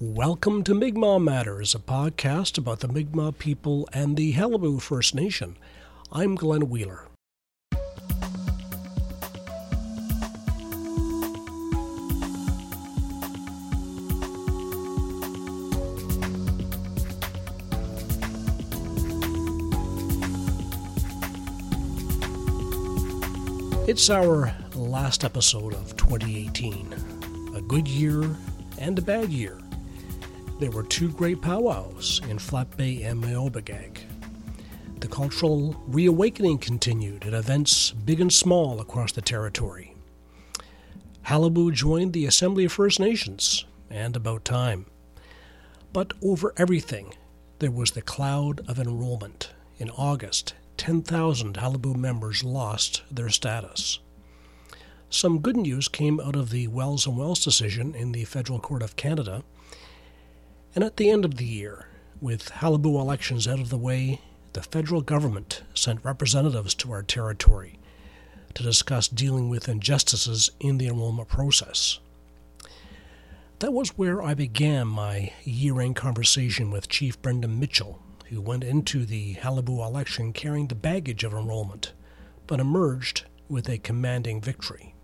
Welcome to Mi'kmaq Matters, a podcast about the Mi'kmaq people and the Qalipu First Nation. I'm Glenn Wheeler. It's our last episode of 2018. A good year and a bad year. There were two great powwows in Flat Bay and Miawpukek. The cultural reawakening continued at events big and small across the territory. Qalipu joined the Assembly of First Nations, and about time. But over everything, there was the cloud of enrollment. In August, 10,000 Qalipu members lost their status. Some good news came out of the Wells and Wells decision in the Federal Court of Canada and at the end of the year, with Qalipu elections out of the way, the federal government sent representatives to our territory to discuss dealing with injustices in the enrollment process. That was where I began my year end conversation with Chief Brendan Mitchell, who went into the Qalipu election carrying the baggage of enrollment, but emerged with a commanding victory.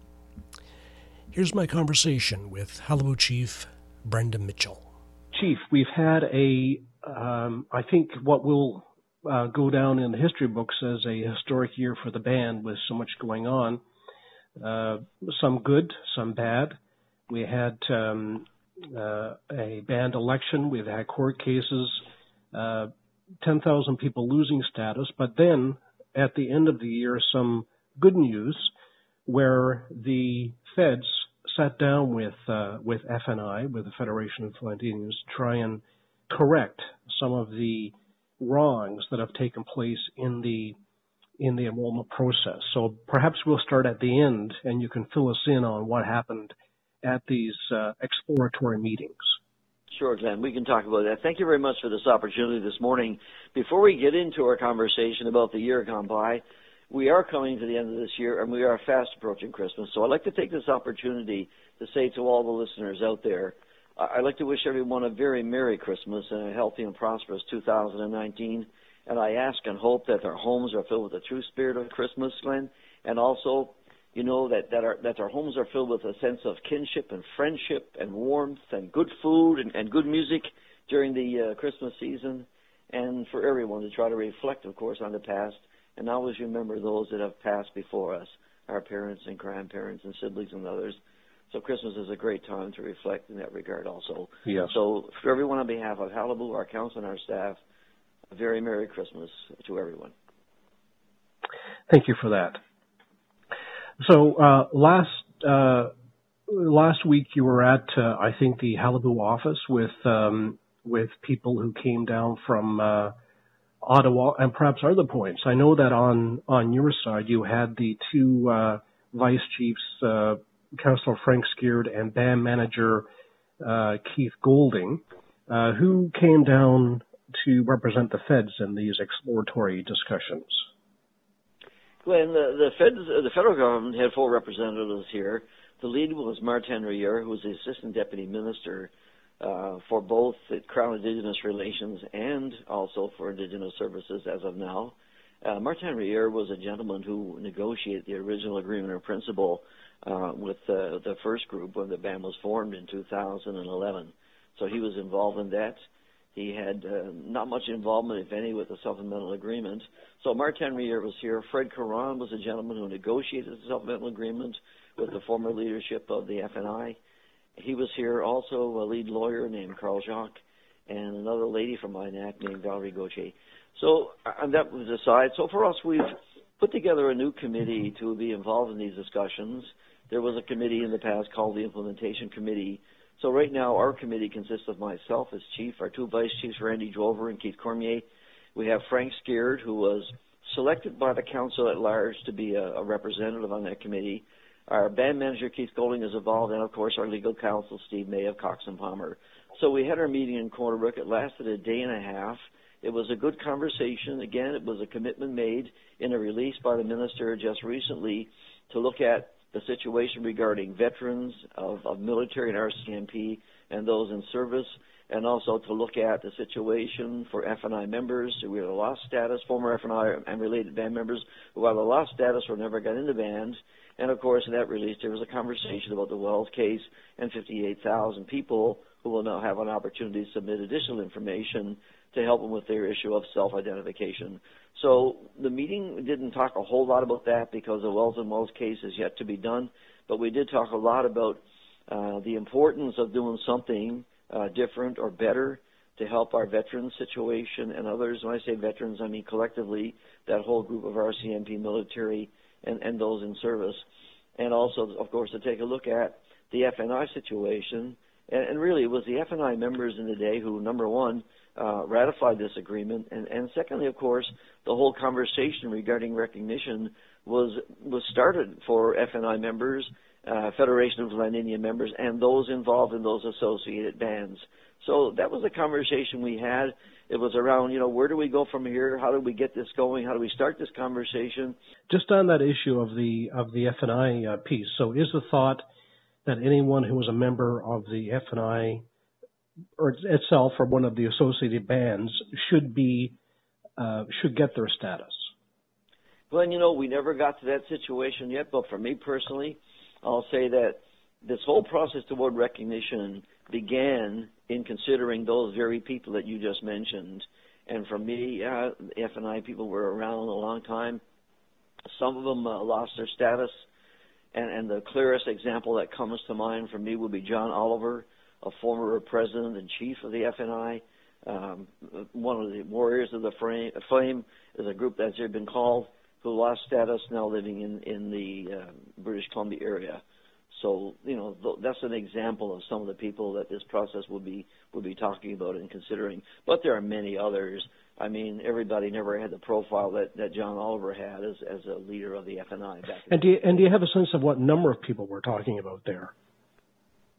Here's my conversation with Qalipu Chief Brendan Mitchell. Chief, we've had a, um, I think what will uh, go down in the history books as a historic year for the band with so much going on. Uh, some good, some bad. We had um, uh, a band election. We've had court cases. Uh, 10,000 people losing status. But then at the end of the year, some good news where the feds sat down with uh, with FNI, with the Federation of Flat Indians, to try and correct some of the wrongs that have taken place in the in the enrollment process. So perhaps we'll start at the end, and you can fill us in on what happened at these uh, exploratory meetings. Sure, Glenn. We can talk about that. Thank you very much for this opportunity this morning. Before we get into our conversation about the year gone by, we are coming to the end of this year and we are fast approaching Christmas. So I'd like to take this opportunity to say to all the listeners out there, I'd like to wish everyone a very Merry Christmas and a healthy and prosperous 2019. And I ask and hope that their homes are filled with the true spirit of Christmas, Glenn, and also, you know, that, that, our, that our homes are filled with a sense of kinship and friendship and warmth and good food and, and good music during the uh, Christmas season. And for everyone to try to reflect, of course, on the past and always remember those that have passed before us, our parents and grandparents and siblings and others. So Christmas is a great time to reflect in that regard also. Yes. So for everyone on behalf of Qalipu, our council and our staff, a very Merry Christmas to everyone. Thank you for that. So uh, last uh, last week you were at uh, I think the Qalipu office with um, with people who came down from uh, Ottawa and perhaps other points. I know that on on your side you had the two uh, vice chiefs, uh, Councillor Frank Skeard and band manager uh, Keith Golding, uh, who came down to represent the feds in these exploratory discussions. Glenn, the, the feds, the federal government had four representatives here. The lead was Martin Reiher, who was the assistant deputy minister uh, for both Crown Indigenous Relations and also for Indigenous Services as of now. Uh, Martin Reiher was a gentleman who negotiated the original agreement in principle uh, with uh, the first group when the band was formed in 2011. So he was involved in that. He had uh, not much involvement, if any, with the supplemental agreement. So Martin Reiher was here. Fred Caron was a gentleman who negotiated the supplemental agreement with the former leadership of the FNI. He was here also, a lead lawyer named Carl Jacques, and another lady from INAC named Valerie Gauthier. So, uh, and that was aside. So for us, we've put together a new committee to be involved in these discussions. There was a committee in the past called the Implementation Committee. So right now, our committee consists of myself as chief, our two vice chiefs, Randy Drover and Keith Cormier. We have Frank Skeard, who was selected by the council at large to be a, a representative on that committee. Our band manager, Keith Golding, is involved, and of course, our legal counsel, Steve May of Cox and Palmer. So we had our meeting in Corner Brook. It lasted a day and a half. It was a good conversation. Again, it was a commitment made in a release by the minister just recently to look at the situation regarding veterans of, of military and RCMP and those in service, and also to look at the situation for FNI members who either lost status, former FNI and related band members who either lost status or never got into bands. And of course, in that release, there was a conversation about the Wells case and 58,000 people who will now have an opportunity to submit additional information to help them with their issue of self-identification. So the meeting didn't talk a whole lot about that because the Wells and Wells case is yet to be done, but we did talk a lot about uh, the importance of doing something uh, different or better to help our veterans situation and others. When I say veterans, I mean collectively that whole group of RCMP military and, and those in service. And also, of course, to take a look at the FNI situation. And, and really, it was the FNI members in the day who, number one, uh, ratified this agreement, and, and secondly, of course, the whole conversation regarding recognition was was started for FNI members, uh, Federation of Land Indian members, and those involved in those associated bands. So that was the conversation we had. It was around, you know, where do we go from here? How do we get this going? How do we start this conversation? Just on that issue of the of the FNI uh, piece. So is the thought that anyone who was a member of the FNI or itself or one of the associated bands should be uh, should get their status? Glenn, you know, we never got to that situation yet, but for me personally, I'll say that this whole process toward recognition began in considering those very people that you just mentioned. And for me, uh, FNI people were around a long time. Some of them uh, lost their status. And, and the clearest example that comes to mind for me would be John Oliver, a former president and chief of the FNI. Um, one of the warriors of the frame, flame is a group that's been called who lost status now living in in the uh, British Columbia area. So you know th- that's an example of some of the people that this process would be would be talking about and considering. But there are many others. I mean, everybody never had the profile that, that John Oliver had as as a leader of the FNI. Back and do you, and do you have a sense of what number of people we're talking about there?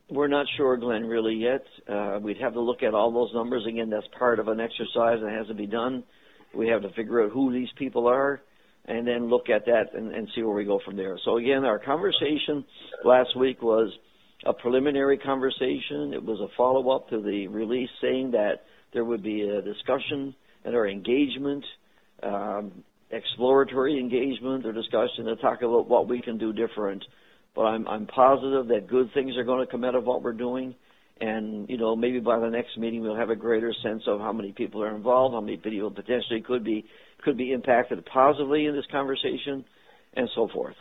We're not sure, Glenn, really yet. Uh, we'd have to look at all those numbers again. That's part of an exercise that has to be done. We have to figure out who these people are and then look at that and, and see where we go from there. So again, our conversation last week was a preliminary conversation. It was a follow up to the release saying that there would be a discussion and our engagement, um, exploratory engagement or discussion to talk about what we can do different. But I'm, I'm positive that good things are going to come out of what we're doing. And, you know, maybe by the next meeting we'll have a greater sense of how many people are involved, how many people potentially could be could be impacted positively in this conversation, and so forth.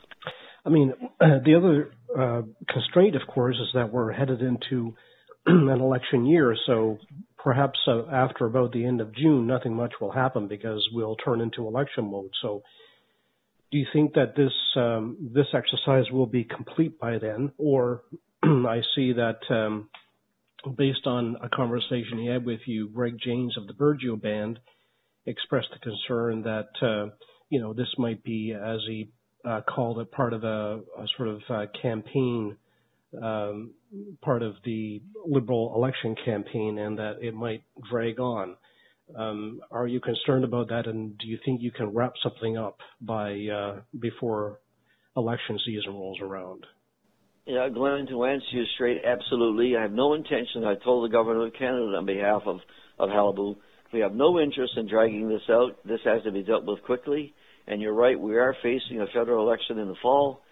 I mean, the other uh, constraint, of course, is that we're headed into an election year, so perhaps uh, after about the end of June, nothing much will happen because we'll turn into election mode. So, do you think that this um, this exercise will be complete by then, or I see that um, based on a conversation he had with you, Greg James of the Burgeo Band expressed the concern that uh, you know this might be, as he uh, called it, part of a, a sort of uh, campaign, um, part of the liberal election campaign, and that it might drag on. Um, are you concerned about that, and do you think you can wrap something up by uh, before election season rolls around? Yeah, Glenn, to answer you straight, absolutely. I have no intention. I told the government of Canada on behalf of of Qalipu we have no interest in dragging this out. This has to be dealt with quickly. And you're right, we are facing a federal election in the fall.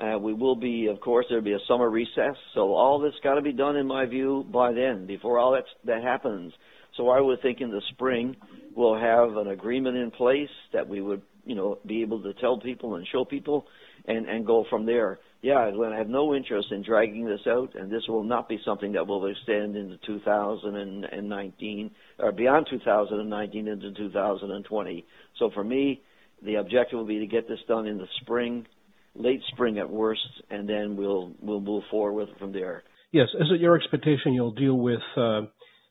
Uh, we will be, of course, there'll be a summer recess. So all this got to be done, in my view, by then, before all that that happens. So I would think in the spring we'll have an agreement in place that we would, you know, be able to tell people and show people, and and go from there yeah, I have no interest in dragging this out, and this will not be something that will extend into 2019 or beyond 2019 into 2020. So for me, the objective will be to get this done in the spring, late spring at worst, and then we'll we'll move forward with it from there. Yes, is it your expectation you'll deal with uh,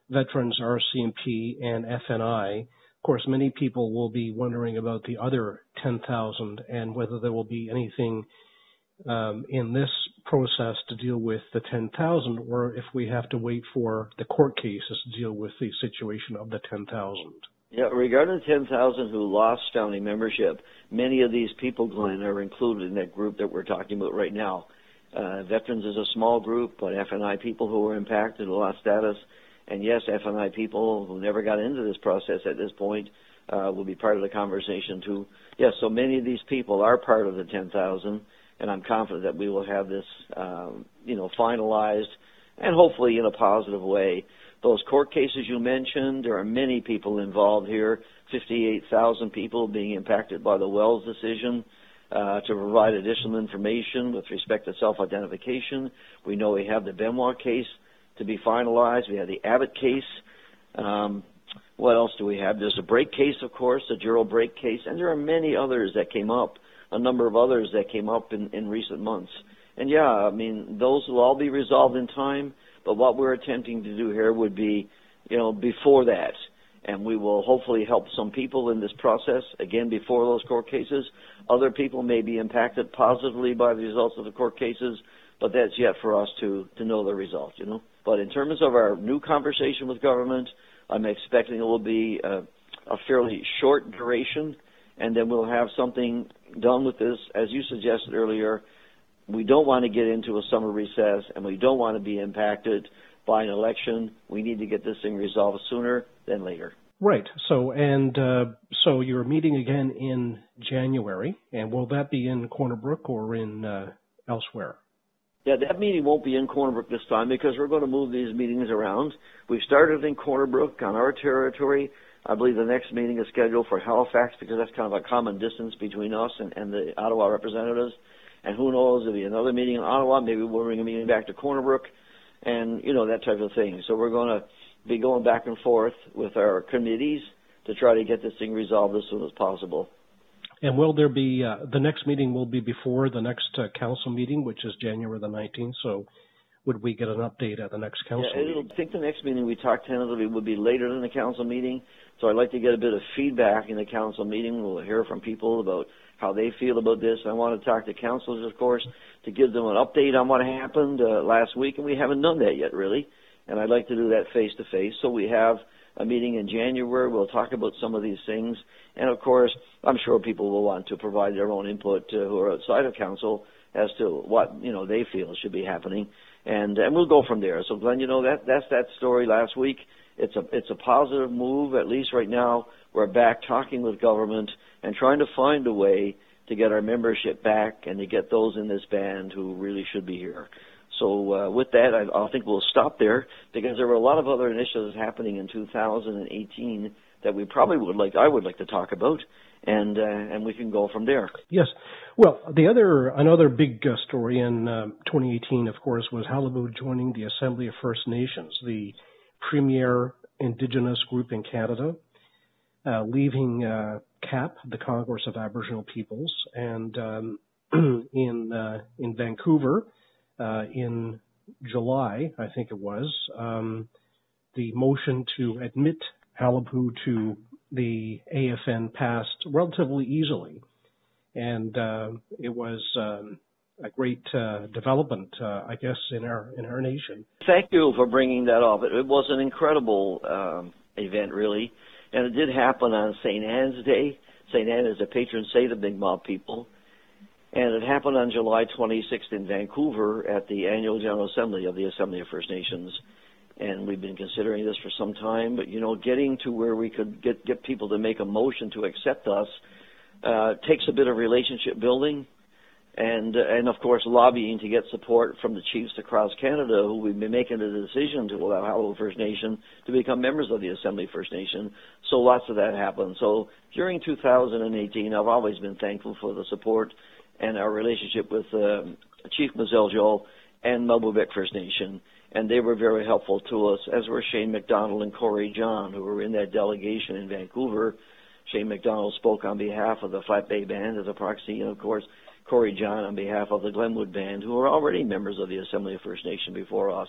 veterans, RCMP, and FNI? Of course, many people will be wondering about the other 10,000 and whether there will be anything um, in this process to deal with the 10,000 or if we have to wait for the court cases to deal with the situation of the 10,000. Yeah, regarding the 10,000 who lost founding membership, many of these people, Glenn, are included in that group that we're talking about right now. Uh, veterans is a small group, but FNI people who were impacted lost status. And yes, FNI people who never got into this process at this point uh, will be part of the conversation too. Yes, so many of these people are part of the 10,000, and I'm confident that we will have this, um, you know, finalized and hopefully in a positive way. Those court cases you mentioned, there are many people involved here, 58,000 people being impacted by the Wells decision. Uh, to provide additional information with respect to self-identification. We know we have the Benoit case to be finalized. We have the Abbott case. Um, what else do we have? There's a break case, of course, the Gerald break case, and there are many others that came up, a number of others that came up in, in recent months. And yeah, I mean, those will all be resolved in time, but what we're attempting to do here would be, you know, before that. And we will hopefully help some people in this process, again, before those court cases. Other people may be impacted positively by the results of the court cases, but that's yet for us to, to know the results, you know. But in terms of our new conversation with government, I'm expecting it will be a, a fairly short duration, and then we'll have something done with this, as you suggested earlier. We don't want to get into a summer recess, and we don't want to be impacted by an election. We need to get this thing resolved sooner than later. Right. So, and uh, so you're meeting again in January, and will that be in Corner Brook or in uh, elsewhere? Yeah, that meeting won't be in Corner Brook this time because we're going to move these meetings around. We started in Corner Brook on our territory. I believe the next meeting is scheduled for Halifax because that's kind of a common distance between us and, and the Ottawa representatives. And who knows, there'll be another meeting in Ottawa. Maybe we'll bring a meeting back to Corner Brook and, you know, that type of thing. So we're going to be going back and forth with our committees to try to get this thing resolved as soon as possible. And will there be uh, the next meeting will be before the next uh, council meeting, which is January the 19th. So would we get an update at the next council yeah, meeting? I think the next meeting we talked tentatively would be later than the council meeting. So I'd like to get a bit of feedback in the council meeting. We'll hear from people about how they feel about this. I want to talk to councilors, of course, to give them an update on what happened uh, last week, and we haven't done that yet, really. And I'd like to do that face to face. So we have a meeting in January. We'll talk about some of these things. And of course, I'm sure people will want to provide their own input uh, who are outside of council as to what, you know, they feel should be happening. And, and we'll go from there. So Glenn, you know, that, that's that story last week. It's a, it's a positive move. At least right now, we're back talking with government and trying to find a way to get our membership back and to get those in this band who really should be here. So uh, with that, I, I think we'll stop there because there were a lot of other initiatives happening in 2018 that we probably would like, I would like to talk about, and uh, and we can go from there. Yes. Well, the other another big uh, story in uh, 2018, of course, was Qalipu joining the Assembly of First Nations, the premier Indigenous group in Canada, uh, leaving uh, CAP, the Congress of Aboriginal Peoples, and um, in uh, in Vancouver in July, I think it was, um, the motion to admit Qalipu to the AFN passed relatively easily, and uh, it was um, a great uh, development, uh, I guess, in our in our nation. Thank you for bringing that up. It, it was an incredible um, event, really, and it did happen on St. Anne's Day. St. Anne is a patron saint of Mi'kmaq people, and it happened on July 26th in Vancouver at the annual General Assembly of the Assembly of First Nations. And we've been considering this for some time, but you know, getting to where we could get get people to make a motion to accept us uh, takes a bit of relationship building, and and of course lobbying to get support from the chiefs across Canada who we've been making the decision to allow Qalipu First Nation to become members of the Assembly First Nation. So lots of that happened. So during 2018, I've always been thankful for the support and our relationship with uh, Chief Misel Joe and Miawpukek First Nation. And they were very helpful to us, as were Shane McDonald and Corey John, who were in that delegation in Vancouver. Shane McDonald spoke on behalf of the Flat Bay Band as a proxy, and of course, Corey John on behalf of the Glenwood Band, who were already members of the Assembly of First Nation before us.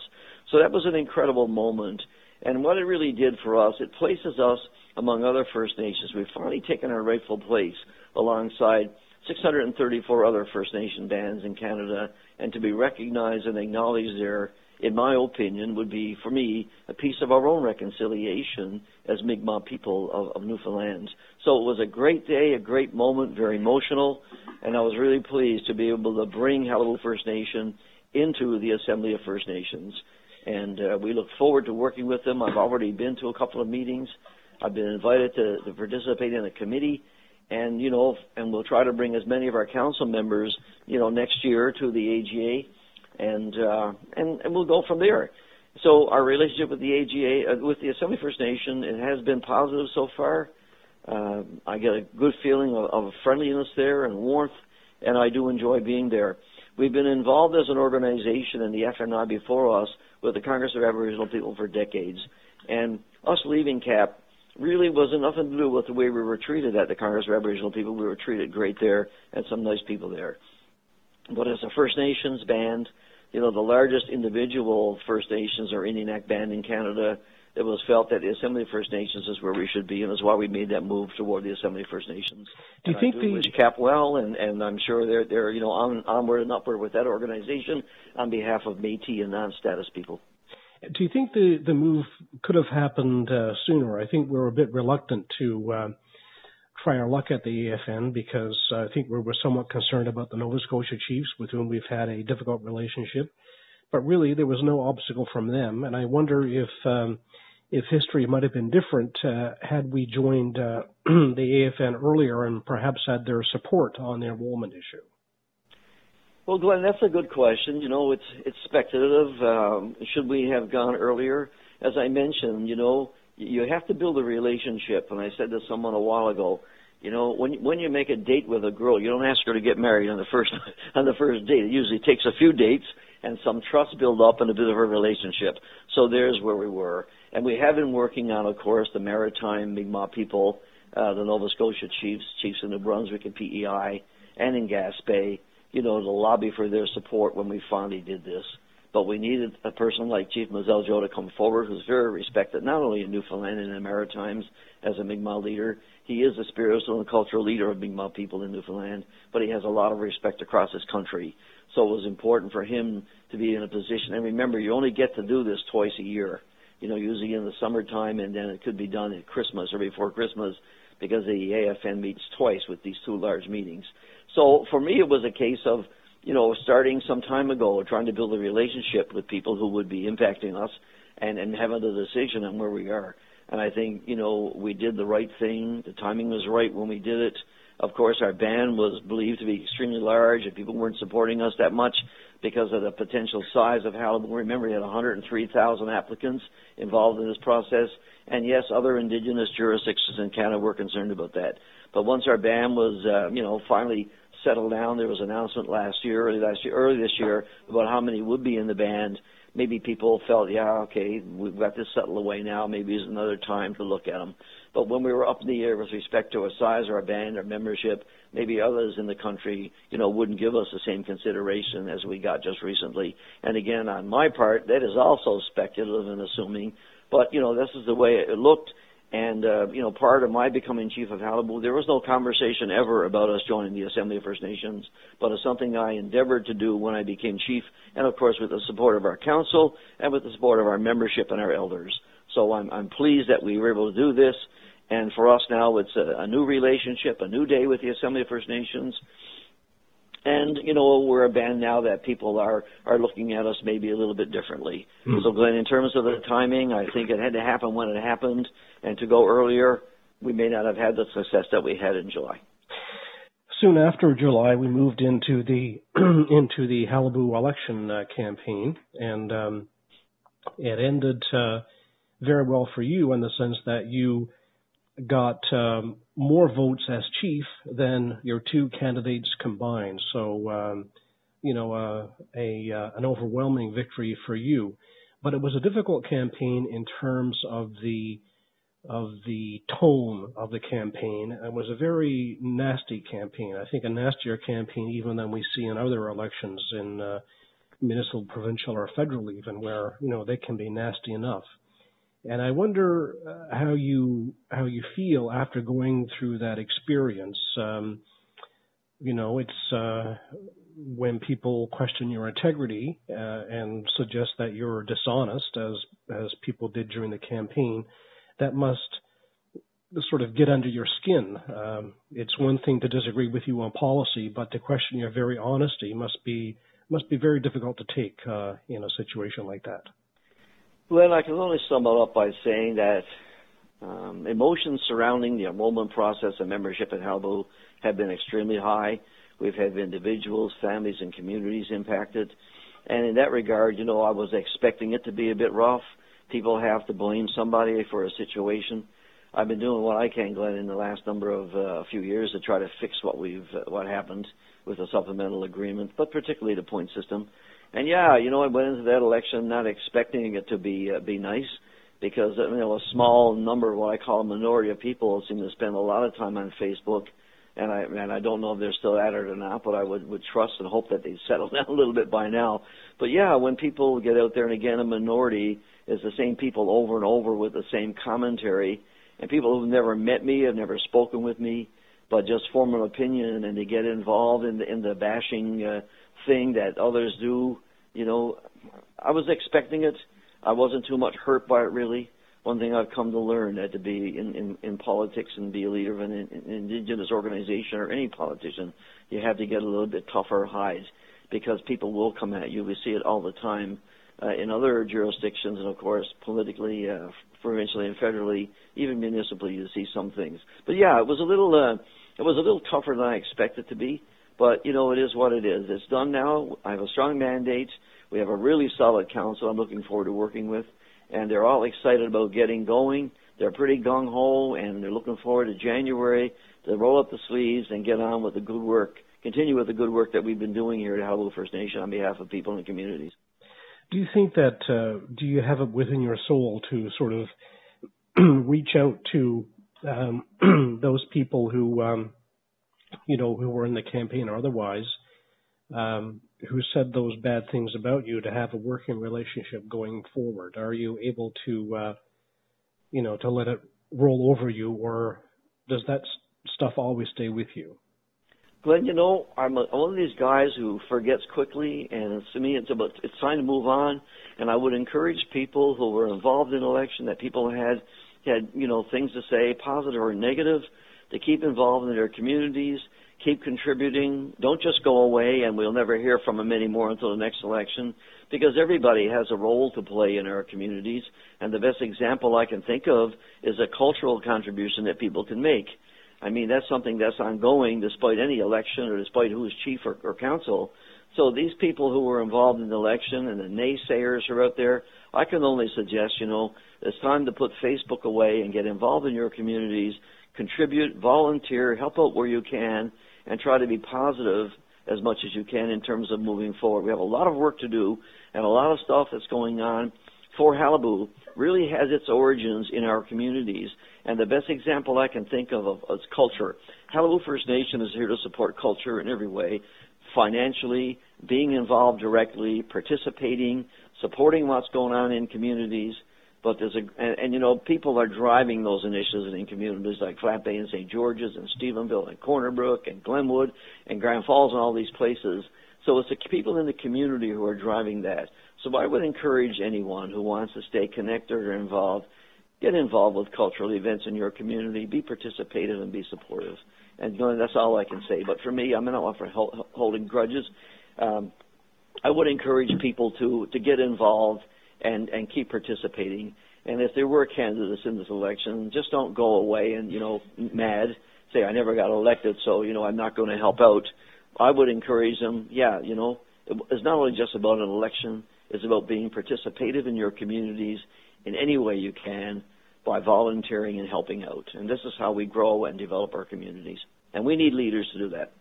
So that was an incredible moment. And what it really did for us, it places us among other First Nations. We've finally taken our rightful place alongside 634 other First Nation bands in Canada, and to be recognized and acknowledged there, in my opinion, would be, for me, a piece of our own reconciliation as Mi'kmaq people of, of Newfoundland. So it was a great day, a great moment, very emotional, and I was really pleased to be able to bring Qalipu First Nation into the Assembly of First Nations. And uh, we look forward to working with them. I've already been to a couple of meetings. I've been invited to, to participate in a committee, and you know, and we'll try to bring as many of our council members, you know, next year to the AGA, and uh, and and we'll go from there. So our relationship with the AGA, uh, with the Assembly First Nation, it has been positive so far. Uh, I get a good feeling of, of friendliness there and warmth, and I do enjoy being there. We've been involved as an organization in the FNI before us with the Congress of Aboriginal People for decades, and us leaving CAP really wasn't nothing to do with the way we were treated at the Congress of Aboriginal People. We were treated great there, and some nice people there. But as a First Nations band, you know, the largest individual First Nations or Indian Act band in Canada, it was felt that the Assembly of First Nations is where we should be, and that's why we made that move toward the Assembly of First Nations. Do you and think I do the wish Cap well, and and I'm sure they're they're you know on, onward and upward with that organization on behalf of Métis and non-status people. Do you think the the move could have happened uh, sooner? I think we're a bit reluctant to. Uh, try our luck at the AFN because I think we were somewhat concerned about the Nova Scotia Chiefs with whom we've had a difficult relationship. But really, there was no obstacle from them, and I wonder if um, if history might have been different uh, had we joined uh, the AFN earlier and perhaps had their support on the enrollment issue. Well, Glenn, that's a good question. You know, it's it's speculative. Um, should we have gone earlier? As I mentioned, you know, you have to build a relationship. And I said to someone a while ago, you know, when when you make a date with a girl, you don't ask her to get married on the first on the first date. It usually takes a few dates and some trust build up and a bit of a relationship. So there's where we were, and we have been working on, of course, the maritime Mi'kmaq people, uh, the Nova Scotia chiefs, chiefs in New Brunswick and PEI, and in Gaspé. You know, to lobby for their support when we finally did this but we needed a person like Chief Misel Joe to come forward who's very respected, not only in Newfoundland and the Maritimes as a Mi'kmaq leader, he is the spiritual and cultural leader of Mi'kmaq people in Newfoundland, but he has a lot of respect across his country. So it was important for him to be in a position. And remember, you only get to do this twice a year. You know, usually in the summertime, and then it could be done at Christmas or before Christmas because the AFN meets twice with these two large meetings. So for me, it was a case of you know, starting some time ago, trying to build a relationship with people who would be impacting us and, and having a decision on where we are. And I think, you know, we did the right thing. The timing was right when we did it. Of course, our band was believed to be extremely large and people weren't supporting us that much because of the potential size of Qalipu. Remember, we had 103,000 applicants involved in this process. And yes, other indigenous jurisdictions in Canada were concerned about that. But once our band was, uh, you know, finally settled down. There was an announcement last year, early last year, early this year, about how many would be in the band. Maybe people felt, yeah, okay, we've got this settled away now. Maybe it's another time to look at them. But when we were up in the air with respect to our size, or our band, our membership, maybe others in the country, you know, wouldn't give us the same consideration as we got just recently. And again, on my part, that is also speculative and assuming. But you know, this is the way it looked and, uh, you know, prior to my becoming chief of Qalipu, there was no conversation ever about us joining the Assembly of First Nations, but it's something I endeavored to do when I became chief, and of course with the support of our council and with the support of our membership and our elders. So I'm, I'm pleased that we were able to do this, and for us now it's a, a new relationship, a new day with the Assembly of First Nations, and you know we're a band now that people are are looking at us maybe a little bit differently. Mm. So Glenn, in terms of the timing, I think it had to happen when it happened, and to go earlier, we may not have had the success that we had in July. Soon after July, we moved into the into the Qalipu election uh, campaign, and um, it ended uh, very well for you in the sense that you got um, more votes as chief than your two candidates combined. So, um, you know, uh, a uh, an overwhelming victory for you. But it was a difficult campaign in terms of the of the tone of the campaign. It was a very nasty campaign. I think a nastier campaign even than we see in other elections in uh, municipal, provincial, or federal, even where you know they can be nasty enough. And I wonder uh, how you how you feel after going through that experience. Um, you know, it's uh, when people question your integrity uh, and suggest that you're dishonest, as as people did during the campaign. That must sort of get under your skin. Um, it's one thing to disagree with you on policy, but to question your very honesty must be must be very difficult to take uh, in a situation like that. Well, I can only sum it up by saying that um, emotions surrounding the enrollment process and membership at Qalipu have been extremely high. We've had individuals, families, and communities impacted. And in that regard, you know, I was expecting it to be a bit rough. People have to blame somebody for a situation. I've been doing what I can, Glenn, in the last number of uh, few years to try to fix what we've uh, what happened with the supplemental agreement, but particularly the point system. And yeah, you know, I went into that election not expecting it to be uh, be nice because you know a small number, what I call a minority of people, seem to spend a lot of time on Facebook. And I and I don't know if they're still at it or not, but I would would trust and hope that they'd settle down a little bit by now. But yeah, when people get out there, and again, a minority is the same people over and over with the same commentary and people who've never met me, have never spoken with me, but just form an opinion and they get involved in the in the bashing uh, thing that others do. You know, I was expecting it. I wasn't too much hurt by it really. One thing I've come to learn that to be in, in, in politics and be a leader of an, an indigenous organization or any politician, you have to get a little bit tougher hide because people will come at you. We see it all the time uh, in other jurisdictions, and of course politically, uh, provincially and federally, even municipally, you see some things. But yeah, it was a little, uh, it was a little tougher than I expected to be. But you know, it is what it is. It's done now. I have a strong mandate. We have a really solid council. I'm looking forward to working with, and they're all excited about getting going. They're pretty gung ho, and they're looking forward to January to roll up the sleeves and get on with the good work. Continue with the good work that we've been doing here at Qalipu First Nation on behalf of people and communities. Do you think that uh, do you have it within your soul to sort of reach out to um, those people who um, you know who were in the campaign or otherwise um, who said those bad things about you to have a working relationship going forward? Are you able to uh, you know to let it roll over you, or does that stuff always stay with you? Glenn, you know, I'm a, one of these guys who forgets quickly, and to me, it's about it's time to move on. And I would encourage people who were involved in election that people had had you know things to say, positive or negative, to keep involved in their communities, keep contributing. Don't just go away, and we'll never hear from them anymore until the next election, because everybody has a role to play in our communities. And the best example I can think of is a cultural contribution that people can make. I mean, that's something that's ongoing despite any election or despite who is chief or, or council. So these people who were involved in the election and the naysayers who are out there, I can only suggest, you know, it's time to put Facebook away and get involved in your communities, contribute, volunteer, help out where you can, and try to be positive as much as you can in terms of moving forward. We have a lot of work to do and a lot of stuff that's going on for Qalipu really has its origins in our communities. And the best example I can think of, of is culture. Qalipu First Nation is here to support culture in every way, financially, being involved directly, participating, supporting what's going on in communities. But there's a, and, and you know, people are driving those initiatives in communities like Flat Bay and St. George's and Stephenville and Corner Brook and Glenwood and Grand Falls and all these places. So it's the people in the community who are driving that. So I would encourage anyone who wants to stay connected or involved, get involved with cultural events in your community, be participative and be supportive. And that's all I can say. But for me, I'm not for holding grudges. Um, I would encourage people to to get involved and and keep participating. And if there were candidates in this election, just don't go away and you know mad say I never got elected, so you know I'm not going to help out. I would encourage them. Yeah, you know, it's not only just about an election It's about being participative in your communities in any way you can by volunteering and helping out. And this is how we grow and develop our communities. And we need leaders to do that.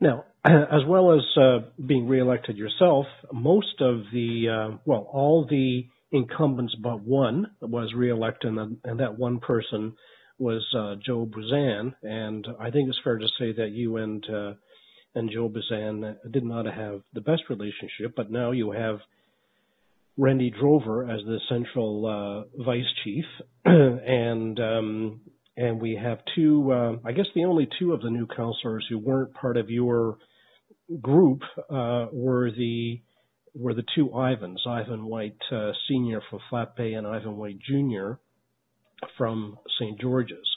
Now, as well as uh, being reelected yourself, most of the, uh, well, all the incumbents but one was reelected, and, and that one person was uh, Joe Buzan. And I think it's fair to say that you and uh, and Joe Bazan did not have the best relationship, but now you have Randy Drover as the central uh, vice chief, and um, and we have two, uh, I guess the only two of the new counselors who weren't part of your group uh, were the were the two Ivans, Ivan White uh, Senior from Flat Bay and Ivan White Junior from St. George's.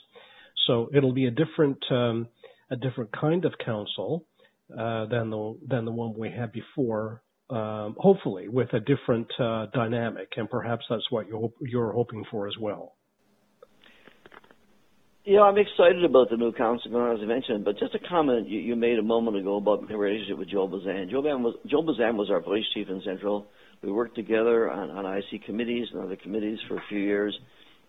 So it'll be a different um, a different kind of council uh, than the than the one we had before. Um, hopefully, with a different uh, dynamic, and perhaps that's what you're you're hoping for as well. Yeah, I'm excited about the new council, as I mentioned. But just a comment you, you made a moment ago about my relationship with Joe Bazan. Joe Bazan was Joe Bazan was our police chief in Central. We worked together on, on IC committees and other committees for a few years.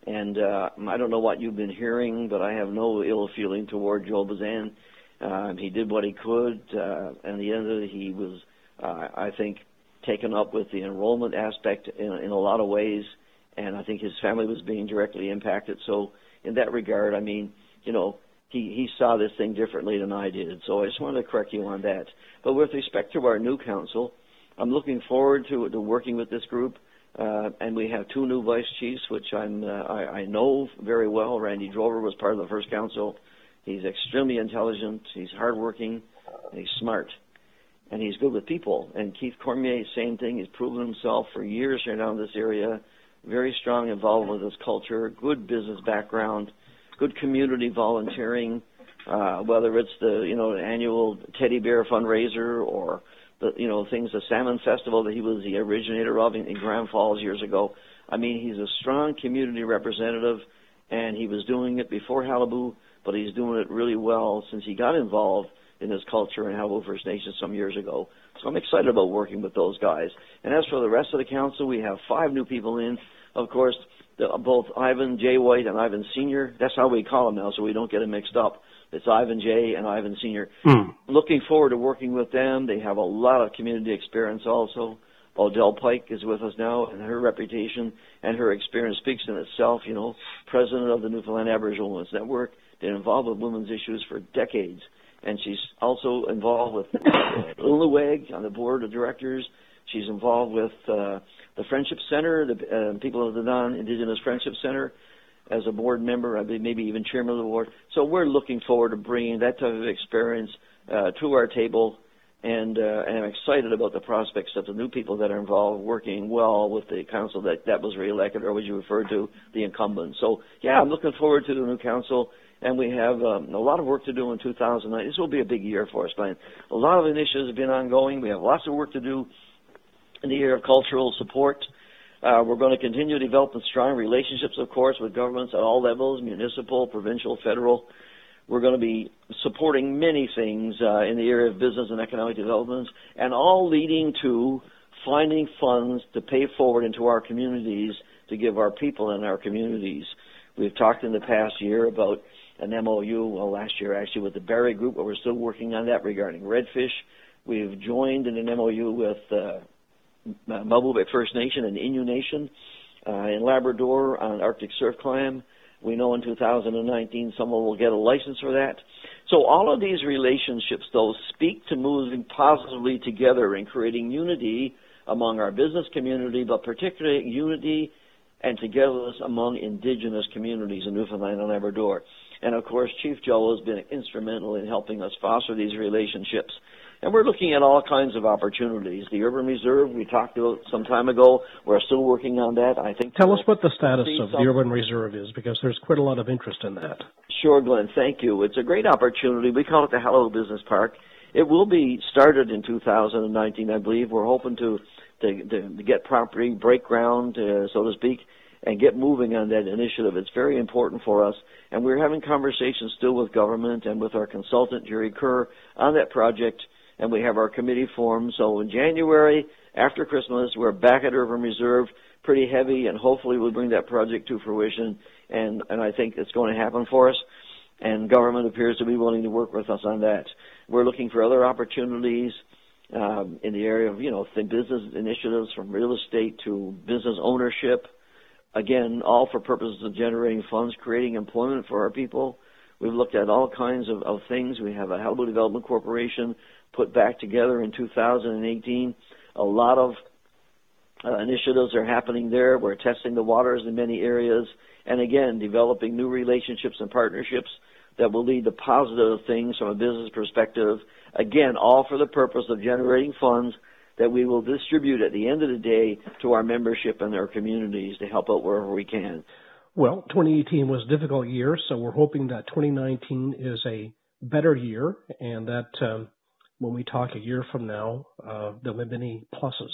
And uh, I don't know what you've been hearing, but I have no ill feeling toward Joe Bazan. Um, he did what he could, uh, and the end of it, he was, uh, I think, taken up with the enrollment aspect in, in a lot of ways, and I think his family was being directly impacted. So, in that regard, I mean, you know, he he saw this thing differently than I did. So I just wanted to correct you on that. But with respect to our new council, I'm looking forward to, to working with this group. Uh, and we have two new vice chiefs, which I'm uh, I, I know very well. Randy Drover was part of the first council. He's extremely intelligent. He's hardworking. He's smart, and he's good with people. And Keith Cormier, same thing. He's proven himself for years here now in this area. Very strong involvement with this culture. Good business background. Good community volunteering. Uh, whether it's the you know annual teddy bear fundraiser or the you know things the salmon festival that he was the originator of in, in Grand Falls years ago. I mean, he's a strong community representative, and he was doing it before Qalipu, but he's doing it really well since he got involved in this culture in Qalipu First Nation some years ago. So I'm excited about working with those guys. And as for the rest of the council, we have five new people in. Of course, the, both Ivan J. White and Ivan Senior. That's how we call them now, so we don't get them mixed up. It's Ivan J. and Ivan Sr. Mm. Looking forward to working with them. They have a lot of community experience also. Odelle Pike is with us now, and her reputation and her experience speaks in itself. You know, president of the Newfoundland Aboriginal Women's Network, been involved with women's issues for decades, and she's also involved with uh, on the board of directors. She's involved with uh, the Friendship Center, the uh, people of the Non-Indigenous Friendship Center as a board member, I believe maybe even chairman of the board. So we're looking forward to bringing that type of experience uh, to our table, and, uh, and I'm excited about the prospects of the new people that are involved working well with the council that, that was reelected, or as you referred to, the incumbent. So yeah, I'm looking forward to the new council, and we have um, a lot of work to do in 2009. This will be a big year for us, Glenn. A lot of initiatives have been ongoing. We have lots of work to do in the area of cultural support. Uh, we're going to continue developing strong relationships, of course, with governments at all levels, municipal, provincial, federal. We're going to be supporting many things uh, in the area of business and economic development, and all leading to finding funds to pay forward into our communities to give our people in our communities. We've talked in the past year about an MOU, well, last year actually, with the Barry Group, but we're still working on that regarding redfish. We've joined in an MOU with uh, First Nation and Innu Nation uh, in Labrador on Arctic surf clam. We know in 2019 someone will get a license for that. So all of these relationships, though, speak to moving positively together and creating unity among our business community, but particularly unity and togetherness among indigenous communities in Newfoundland and Labrador. And of course, Chief Joe has been instrumental in helping us foster these relationships. And we're looking at all kinds of opportunities. The urban reserve we talked about some time ago. We're still working on that. I think. Tell us what the status of the urban reserve is, because there's quite a lot of interest in that. Sure, Glenn. Thank you. It's a great opportunity. We call it the Hello Business Park. It will be started in 2019, I believe. We're hoping to to, to get property, break ground, uh, so to speak, and get moving on that initiative. It's very important for us, and we're having conversations still with government and with our consultant Jerry Kerr on that project and we have our committee formed. So in January, after Christmas, we're back at Urban Reserve, pretty heavy, and hopefully we'll bring that project to fruition. And and I think it's going to happen for us. And government appears to be willing to work with us on that. We're looking for other opportunities um, in the area of you know business initiatives from real estate to business ownership. Again, all for purposes of generating funds, creating employment for our people. We've looked at all kinds of, of things. We have a Qalipu Development Corporation put back together in 2018. A lot of uh, initiatives are happening there. We're testing the waters in many areas, and again, developing new relationships and partnerships that will lead to positive things from a business perspective. Again, all for the purpose of generating funds that we will distribute at the end of the day to our membership and our communities to help out wherever we can. Well, 2018 was a difficult year, so we're hoping that 2019 is a better year and that um, when we talk a year from now, uh, there'll be many pluses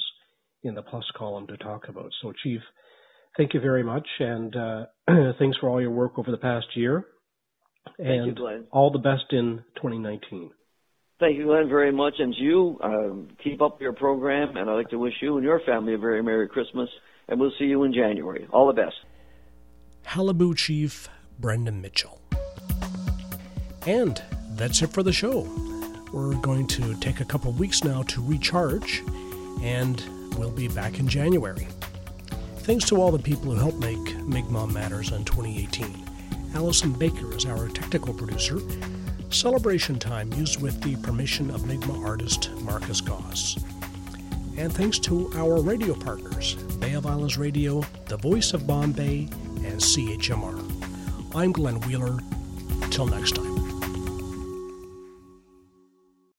in the plus column to talk about. So, Chief, thank you very much, and uh, thanks for all your work over the past year. And you, all the best in 2019. Thank you, Glenn, very much. And you, um, keep up your program, and I'd like to wish you and your family a very Merry Christmas, and we'll see you in January. All the best. Qalipu Chief Brendan Mitchell. And that's it for the show. We're going to take a couple weeks now to recharge, and we'll be back in January. Thanks to all the people who helped make Mi'kmaq Matters in 2018. Allison Baker is our technical producer. Celebration time used with the permission of Mi'kmaq artist Marcus Goss. And thanks to our radio partners, Bay of Islands Radio, The Voice of Bonne Bay, and CHMR. I'm Glenn Wheeler. Till next time.